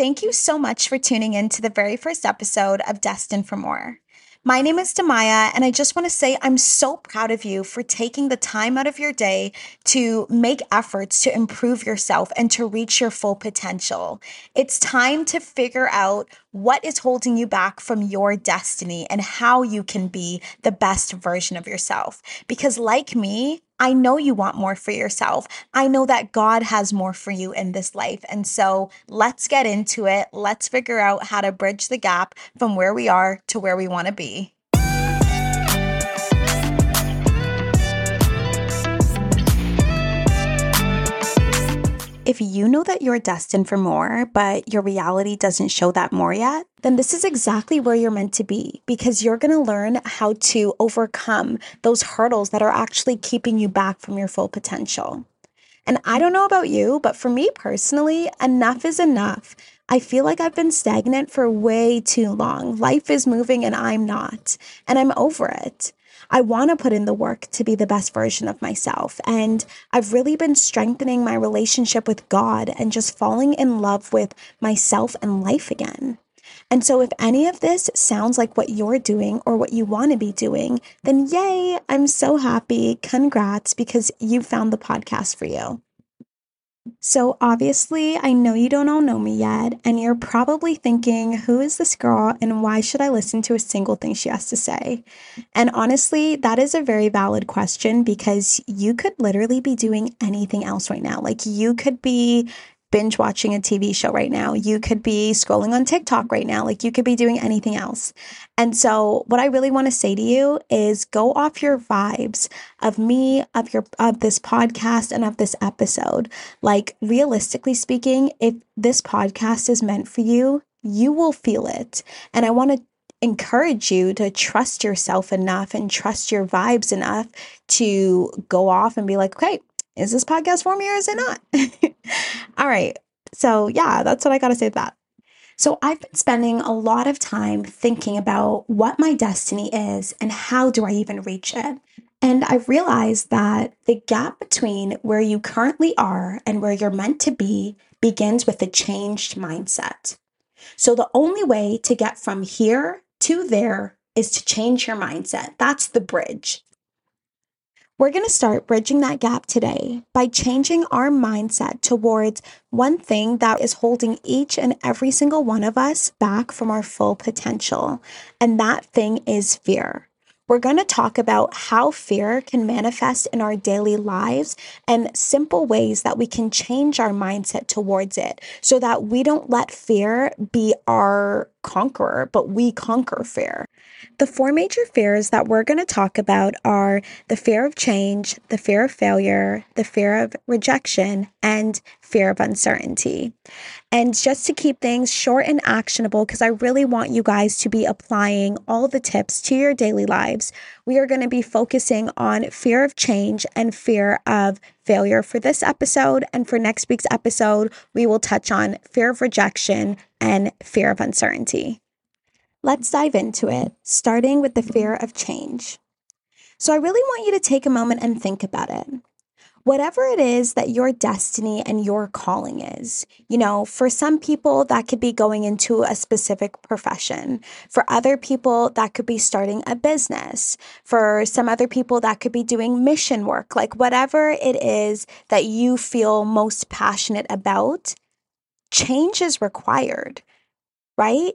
Thank you so much for tuning in to the very first episode of Destined for More. My name is Demiah, and I just want to say I'm so proud of you for taking the time out of your day to make efforts to improve yourself and to reach your full potential. It's time to figure out what is holding you back from your destiny and how you can be the best version of yourself. Because, like me, I know you want more for yourself. I know that God has more for you in this life. And so let's get into it. Let's figure out how to bridge the gap from where we are to where we want to be. If you know that you're destined for more, but your reality doesn't show that more yet, then this is exactly where you're meant to be because you're going to learn how to overcome those hurdles that are actually keeping you back from your full potential. And I don't know about you, but for me personally, enough is enough. I feel like I've been stagnant for way too long. Life is moving and I'm not, and I'm over it. I want to put in the work to be the best version of myself. And I've really been strengthening my relationship with God and just falling in love with myself and life again. And so, if any of this sounds like what you're doing or what you want to be doing, then yay, I'm so happy. Congrats, because you found the podcast for you. So, obviously, I know you don't all know me yet, and you're probably thinking, who is this girl and why should I listen to a single thing she has to say? And honestly, that is a very valid question because you could literally be doing anything else right now. Like, you could be binge watching a TV show right now. You could be scrolling on TikTok right now. Like you could be doing anything else. And so what I really want to say to you is go off your vibes of me, of your of this podcast and of this episode. Like realistically speaking, if this podcast is meant for you, you will feel it. And I want to encourage you to trust yourself enough and trust your vibes enough to go off and be like, okay, is this podcast for me or is it not? All right. So, yeah, that's what I got to say to that. So, I've been spending a lot of time thinking about what my destiny is and how do I even reach it. And I've realized that the gap between where you currently are and where you're meant to be begins with a changed mindset. So, the only way to get from here to there is to change your mindset. That's the bridge. We're going to start bridging that gap today by changing our mindset towards one thing that is holding each and every single one of us back from our full potential. And that thing is fear. We're going to talk about how fear can manifest in our daily lives and simple ways that we can change our mindset towards it so that we don't let fear be our conqueror, but we conquer fear. The four major fears that we're going to talk about are the fear of change, the fear of failure, the fear of rejection, and fear of uncertainty. And just to keep things short and actionable, because I really want you guys to be applying all the tips to your daily lives, we are going to be focusing on fear of change and fear of failure for this episode. And for next week's episode, we will touch on fear of rejection and fear of uncertainty. Let's dive into it, starting with the fear of change. So, I really want you to take a moment and think about it. Whatever it is that your destiny and your calling is, you know, for some people, that could be going into a specific profession. For other people, that could be starting a business. For some other people, that could be doing mission work. Like, whatever it is that you feel most passionate about, change is required, right?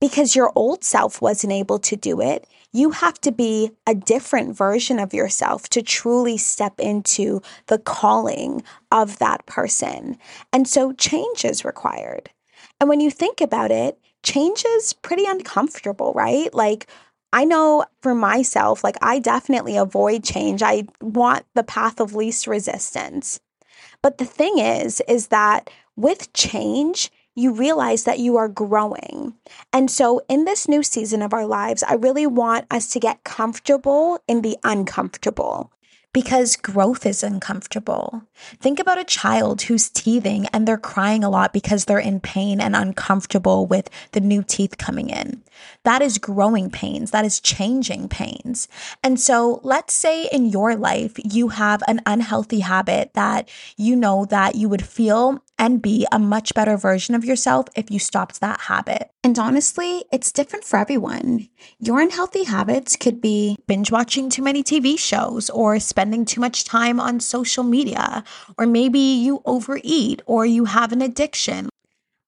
Because your old self wasn't able to do it. You have to be a different version of yourself to truly step into the calling of that person. And so change is required. And when you think about it, change is pretty uncomfortable, right? Like, I know for myself, like, I definitely avoid change. I want the path of least resistance. But the thing is, is that with change, you realize that you are growing. And so, in this new season of our lives, I really want us to get comfortable in the uncomfortable because growth is uncomfortable. Think about a child who's teething and they're crying a lot because they're in pain and uncomfortable with the new teeth coming in. That is growing pains, that is changing pains. And so, let's say in your life you have an unhealthy habit that you know that you would feel and be a much better version of yourself if you stopped that habit. And honestly, it's different for everyone. Your unhealthy habits could be binge watching too many TV shows or spending too much time on social media, or maybe you overeat or you have an addiction.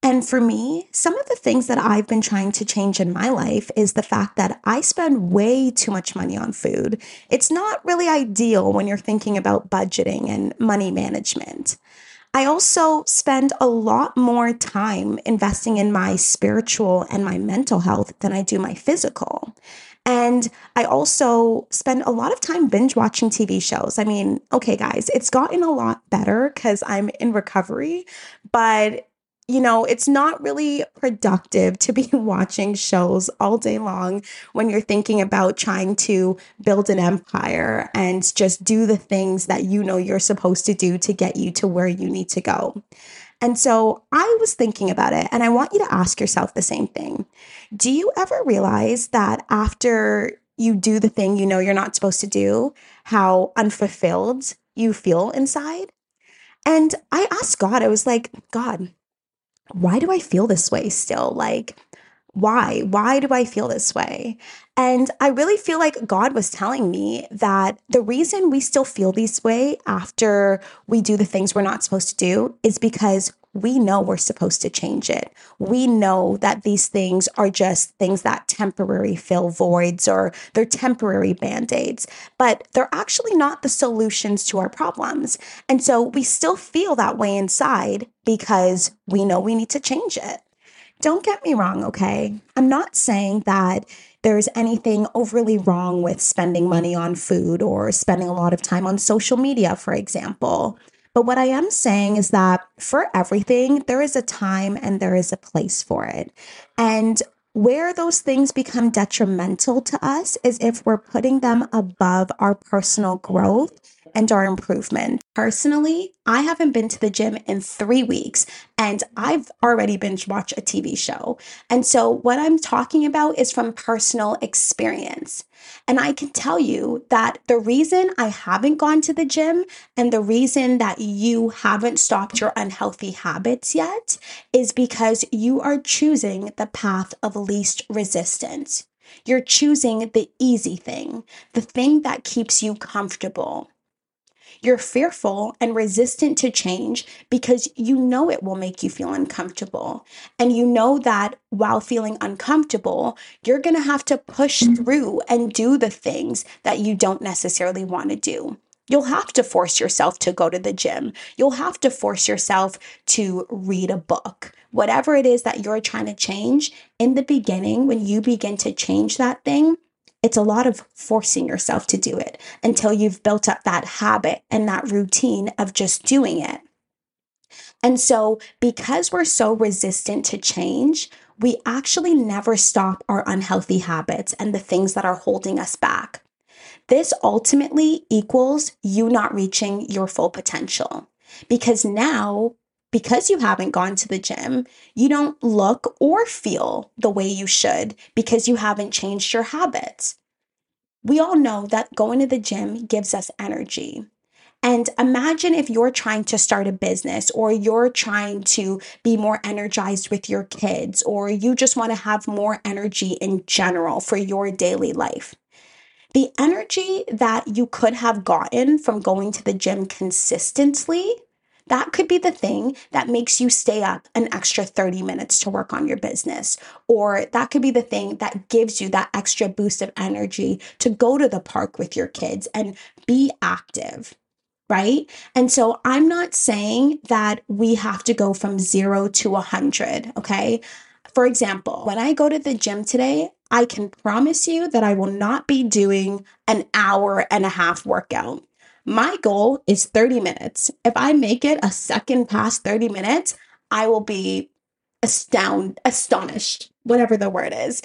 And for me, some of the things that I've been trying to change in my life is the fact that I spend way too much money on food. It's not really ideal when you're thinking about budgeting and money management. I also spend a lot more time investing in my spiritual and my mental health than I do my physical. And I also spend a lot of time binge watching TV shows. I mean, okay, guys, it's gotten a lot better because I'm in recovery, but you know, it's not really productive to be watching shows all day long when you're thinking about trying to build an empire and just do the things that you know you're supposed to do to get you to where you need to go. And so I was thinking about it, and I want you to ask yourself the same thing. Do you ever realize that after you do the thing you know you're not supposed to do, how unfulfilled you feel inside? And I asked God, I was like, God, why do I feel this way still? Like, why? Why do I feel this way? And I really feel like God was telling me that the reason we still feel this way after we do the things we're not supposed to do is because we know we're supposed to change it. We know that these things are just things that temporary fill voids or they're temporary band aids, but they're actually not the solutions to our problems. And so we still feel that way inside because we know we need to change it. Don't get me wrong, okay? I'm not saying that there's anything overly wrong with spending money on food or spending a lot of time on social media, for example. But what I am saying is that for everything, there is a time and there is a place for it. And where those things become detrimental to us is if we're putting them above our personal growth and our improvement. Personally, I haven't been to the gym in three weeks and I've already binge watched a TV show. And so, what I'm talking about is from personal experience. And I can tell you that the reason I haven't gone to the gym and the reason that you haven't stopped your unhealthy habits yet is because you are choosing the path of least resistance. You're choosing the easy thing, the thing that keeps you comfortable. You're fearful and resistant to change because you know it will make you feel uncomfortable. And you know that while feeling uncomfortable, you're going to have to push through and do the things that you don't necessarily want to do. You'll have to force yourself to go to the gym. You'll have to force yourself to read a book. Whatever it is that you're trying to change, in the beginning, when you begin to change that thing, it's a lot of forcing yourself to do it until you've built up that habit and that routine of just doing it. And so, because we're so resistant to change, we actually never stop our unhealthy habits and the things that are holding us back. This ultimately equals you not reaching your full potential because now because you haven't gone to the gym, you don't look or feel the way you should because you haven't changed your habits. We all know that going to the gym gives us energy. And imagine if you're trying to start a business or you're trying to be more energized with your kids or you just want to have more energy in general for your daily life. The energy that you could have gotten from going to the gym consistently that could be the thing that makes you stay up an extra 30 minutes to work on your business. Or that could be the thing that gives you that extra boost of energy to go to the park with your kids and be active. Right. And so I'm not saying that we have to go from zero to a 100. Okay. For example, when I go to the gym today, I can promise you that I will not be doing an hour and a half workout. My goal is 30 minutes. If I make it a second past 30 minutes, I will be astound astonished, whatever the word is.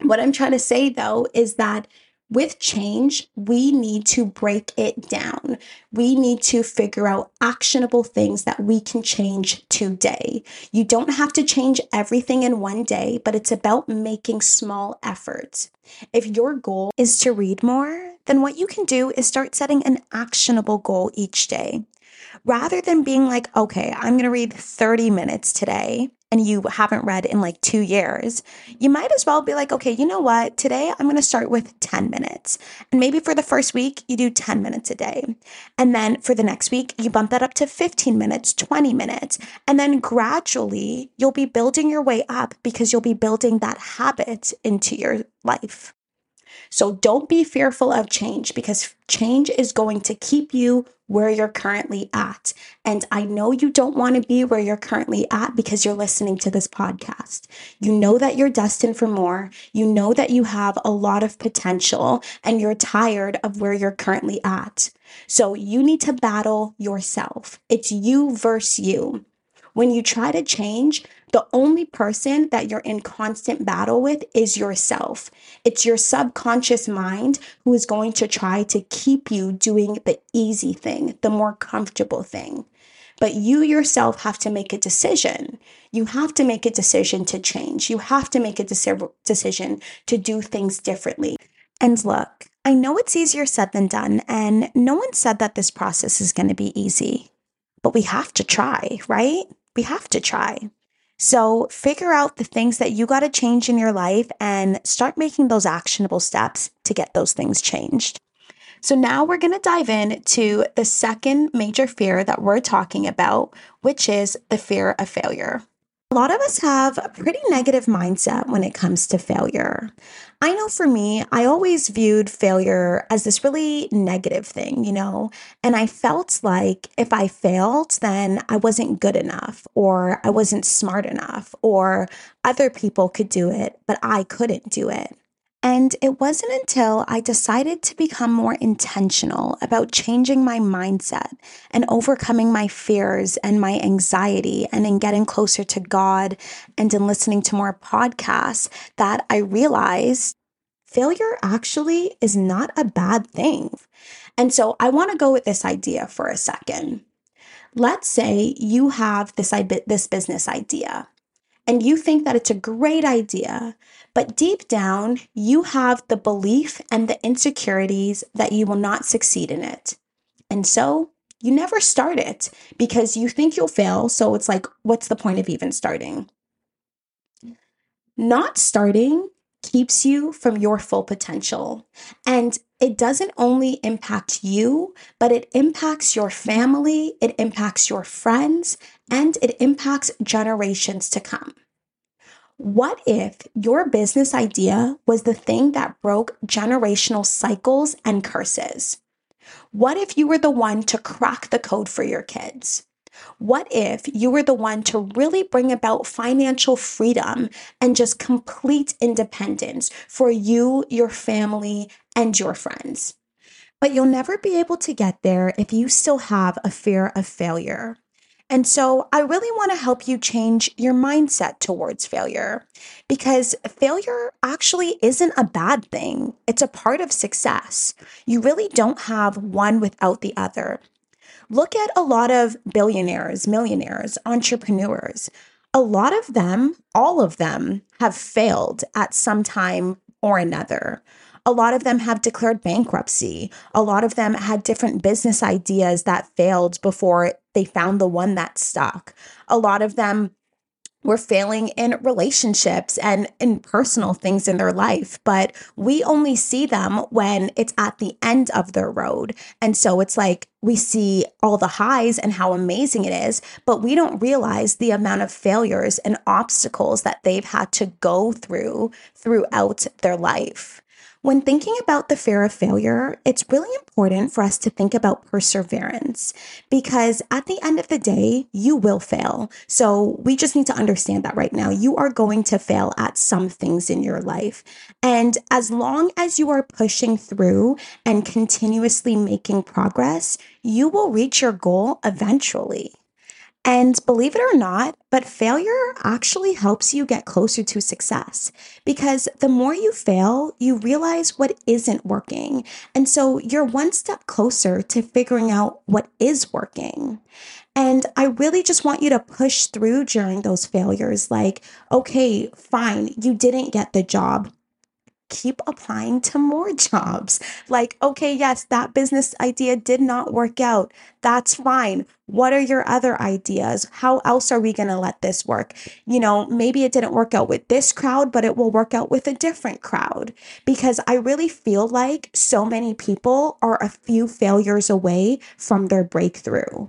What I'm trying to say though is that with change, we need to break it down. We need to figure out actionable things that we can change today. You don't have to change everything in one day, but it's about making small efforts. If your goal is to read more, then what you can do is start setting an actionable goal each day. Rather than being like, okay, I'm going to read 30 minutes today and you haven't read in like two years, you might as well be like, okay, you know what? Today I'm going to start with 10 minutes. And maybe for the first week, you do 10 minutes a day. And then for the next week, you bump that up to 15 minutes, 20 minutes. And then gradually you'll be building your way up because you'll be building that habit into your life. So don't be fearful of change because change is going to keep you where you're currently at. And I know you don't want to be where you're currently at because you're listening to this podcast. You know that you're destined for more. You know that you have a lot of potential and you're tired of where you're currently at. So you need to battle yourself. It's you versus you. When you try to change, the only person that you're in constant battle with is yourself. It's your subconscious mind who is going to try to keep you doing the easy thing, the more comfortable thing. But you yourself have to make a decision. You have to make a decision to change. You have to make a deci- decision to do things differently. And look, I know it's easier said than done, and no one said that this process is going to be easy, but we have to try, right? We have to try. So figure out the things that you got to change in your life and start making those actionable steps to get those things changed. So now we're going to dive in to the second major fear that we're talking about, which is the fear of failure. A lot of us have a pretty negative mindset when it comes to failure. I know for me, I always viewed failure as this really negative thing, you know, and I felt like if I failed, then I wasn't good enough, or I wasn't smart enough, or other people could do it, but I couldn't do it. And it wasn't until I decided to become more intentional about changing my mindset and overcoming my fears and my anxiety and in getting closer to God and in listening to more podcasts that I realized failure actually is not a bad thing. And so I want to go with this idea for a second. Let's say you have this, this business idea and you think that it's a great idea, but deep down, you have the belief and the insecurities that you will not succeed in it. And so you never start it because you think you'll fail. So it's like, what's the point of even starting? Not starting keeps you from your full potential. And it doesn't only impact you, but it impacts your family, it impacts your friends, and it impacts generations to come. What if your business idea was the thing that broke generational cycles and curses? What if you were the one to crack the code for your kids? What if you were the one to really bring about financial freedom and just complete independence for you, your family, and your friends? But you'll never be able to get there if you still have a fear of failure. And so I really want to help you change your mindset towards failure because failure actually isn't a bad thing. It's a part of success. You really don't have one without the other. Look at a lot of billionaires, millionaires, entrepreneurs. A lot of them, all of them, have failed at some time or another. A lot of them have declared bankruptcy. A lot of them had different business ideas that failed before they found the one that stuck. A lot of them were failing in relationships and in personal things in their life, but we only see them when it's at the end of their road. And so it's like we see all the highs and how amazing it is, but we don't realize the amount of failures and obstacles that they've had to go through throughout their life. When thinking about the fear of failure, it's really important for us to think about perseverance because at the end of the day, you will fail. So we just need to understand that right now. You are going to fail at some things in your life. And as long as you are pushing through and continuously making progress, you will reach your goal eventually. And believe it or not, but failure actually helps you get closer to success because the more you fail, you realize what isn't working. And so you're one step closer to figuring out what is working. And I really just want you to push through during those failures. Like, okay, fine, you didn't get the job. Keep applying to more jobs. Like, okay, yes, that business idea did not work out. That's fine. What are your other ideas? How else are we going to let this work? You know, maybe it didn't work out with this crowd, but it will work out with a different crowd. Because I really feel like so many people are a few failures away from their breakthrough.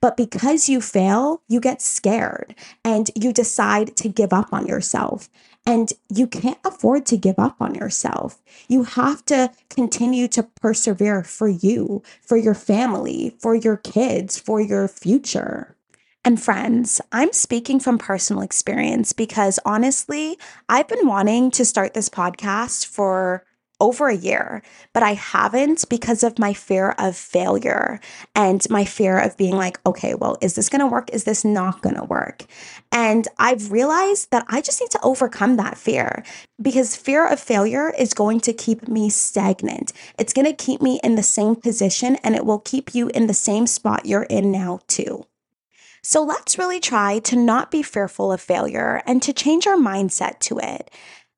But because you fail, you get scared and you decide to give up on yourself. And you can't afford to give up on yourself. You have to continue to persevere for you, for your family, for your kids, for your future. And friends, I'm speaking from personal experience because honestly, I've been wanting to start this podcast for over a year, but I haven't because of my fear of failure and my fear of being like, okay, well, is this going to work? Is this not going to work? And I've realized that I just need to overcome that fear because fear of failure is going to keep me stagnant. It's going to keep me in the same position and it will keep you in the same spot you're in now, too. So let's really try to not be fearful of failure and to change our mindset to it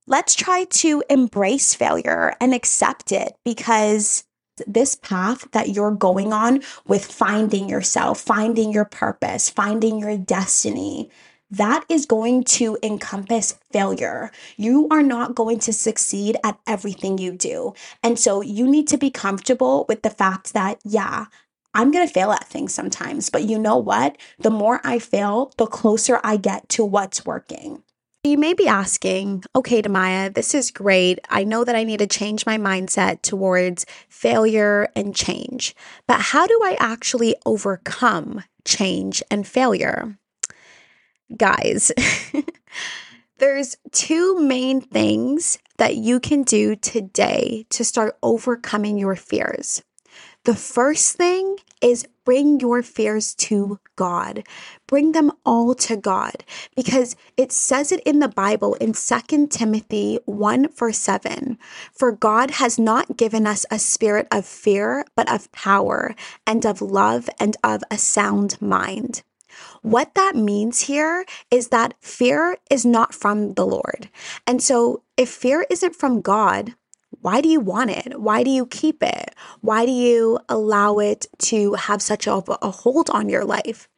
let's try to embrace failure and accept it because this path that you're going on with finding yourself, finding your purpose, finding your destiny, that is going to encompass failure. You are not going to succeed at everything you do. And so you need to be comfortable with the fact that, yeah, I'm going to fail at things sometimes, but you know what? The more I fail, the closer I get to what's working. You may be asking, okay, Demiah, this is great. I know that I need to change my mindset towards failure and change, but how do I actually overcome change and failure? Guys, there's two main things that you can do today to start overcoming your fears. The first thing is bring your fears to God. Bring them all to God because it says it in the Bible in 2 Timothy 1 verse 7. For God has not given us a spirit of fear, but of power and of love and of a sound mind. What that means here is that fear is not from the Lord. And so if fear isn't from God, why do you want it? Why do you keep it? Why do you allow it to have such a, a, hold on your life?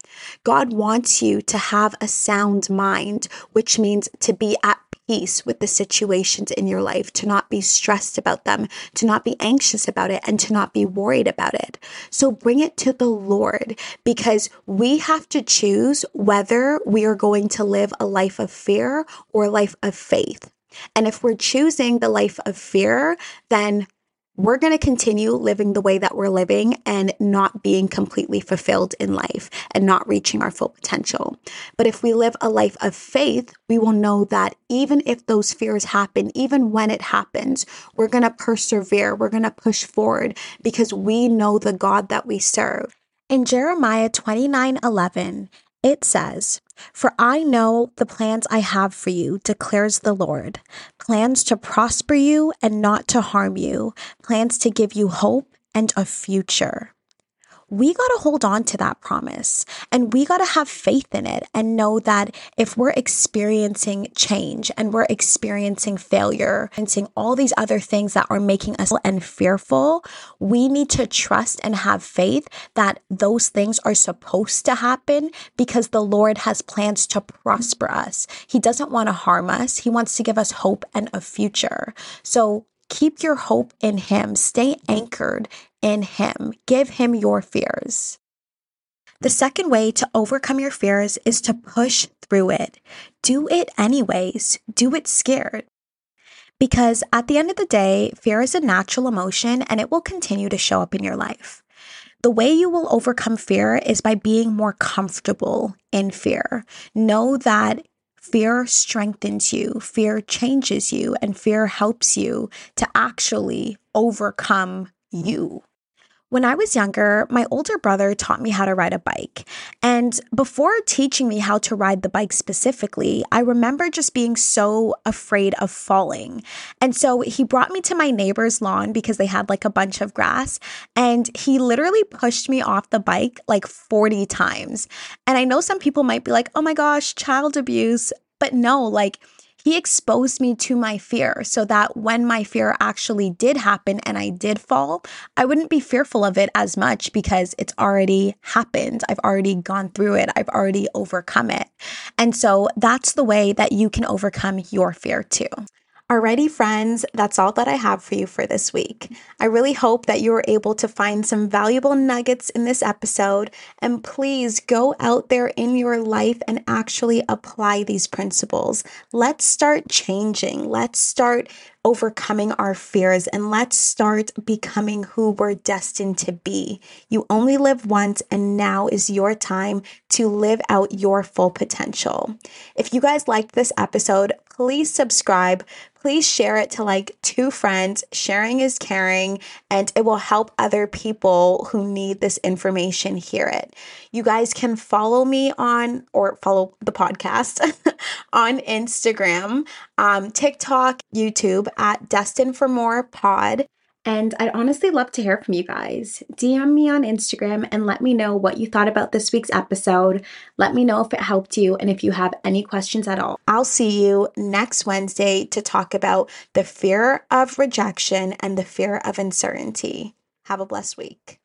God wants you to have a sound mind, which means to be at peace with the situations in your life, to not be stressed about them, to not be anxious about it, and to not be worried about it. So bring it to the Lord because we have to choose whether we are going to live a life of fear or a life of faith. And if we're choosing the life of fear, then we're going to continue living the way that we're living and not being completely fulfilled in life and not reaching our full potential. But if we live a life of faith, we will know that even if those fears happen, even when it happens, we're going to persevere, we're going to push forward because we know the God that we serve. In Jeremiah 29 11, it says, For I know the plans I have for you, declares the Lord. Plans to prosper you and not to harm you, plans to give you hope and a future we got to hold on to that promise and we got to have faith in it and know that if we're experiencing change and we're experiencing failure, and seeing all these other things that are making us and fearful, we need to trust and have faith that those things are supposed to happen because the Lord has plans to prosper us. He doesn't want to harm us. He wants to give us hope and a future. So keep your hope in Him. Stay anchored in Him. Give Him your fears. The second way to overcome your fears is to push through it. Do it anyways. Do it scared. Because at the end of the day, fear is a natural emotion and it will continue to show up in your life. The way you will overcome fear is by being more comfortable in fear. Know that fear strengthens you, fear changes you, and fear helps you to actually overcome you. When I was younger, my older brother taught me how to ride a bike. And before teaching me how to ride the bike specifically, I remember just being so afraid of falling. And so he brought me to my neighbor's lawn because they had like a bunch of grass. And he literally pushed me off the bike like 40 times. And I know some people might be like, oh my gosh, child abuse. But no, like, He exposed me to my fear so that when my fear actually did happen and I did fall, I wouldn't be fearful of it as much because it's already happened. I've already gone through it, I've already overcome it. And so that's the way that you can overcome your fear too. Alrighty, friends, that's all that I have for you for this week. I really hope that you were able to find some valuable nuggets in this episode. And please go out there in your life and actually apply these principles. Let's start changing. Let's start overcoming our fears and let's start becoming who we're destined to be. You only live once, and now is your time to live out your full potential. If you guys liked this episode, please subscribe. Please share it to like two friends. Sharing is caring, and it will help other people who need this information hear it. You guys can follow me on or follow the podcast on Instagram, um, TikTok, YouTube at Destined for More Pod. And I'd honestly love to hear from you guys. DM me on Instagram and let me know what you thought about this week's episode. Let me know if it helped you and if you have any questions at all. I'll see you next Wednesday to talk about the fear of rejection and the fear of uncertainty. Have a blessed week.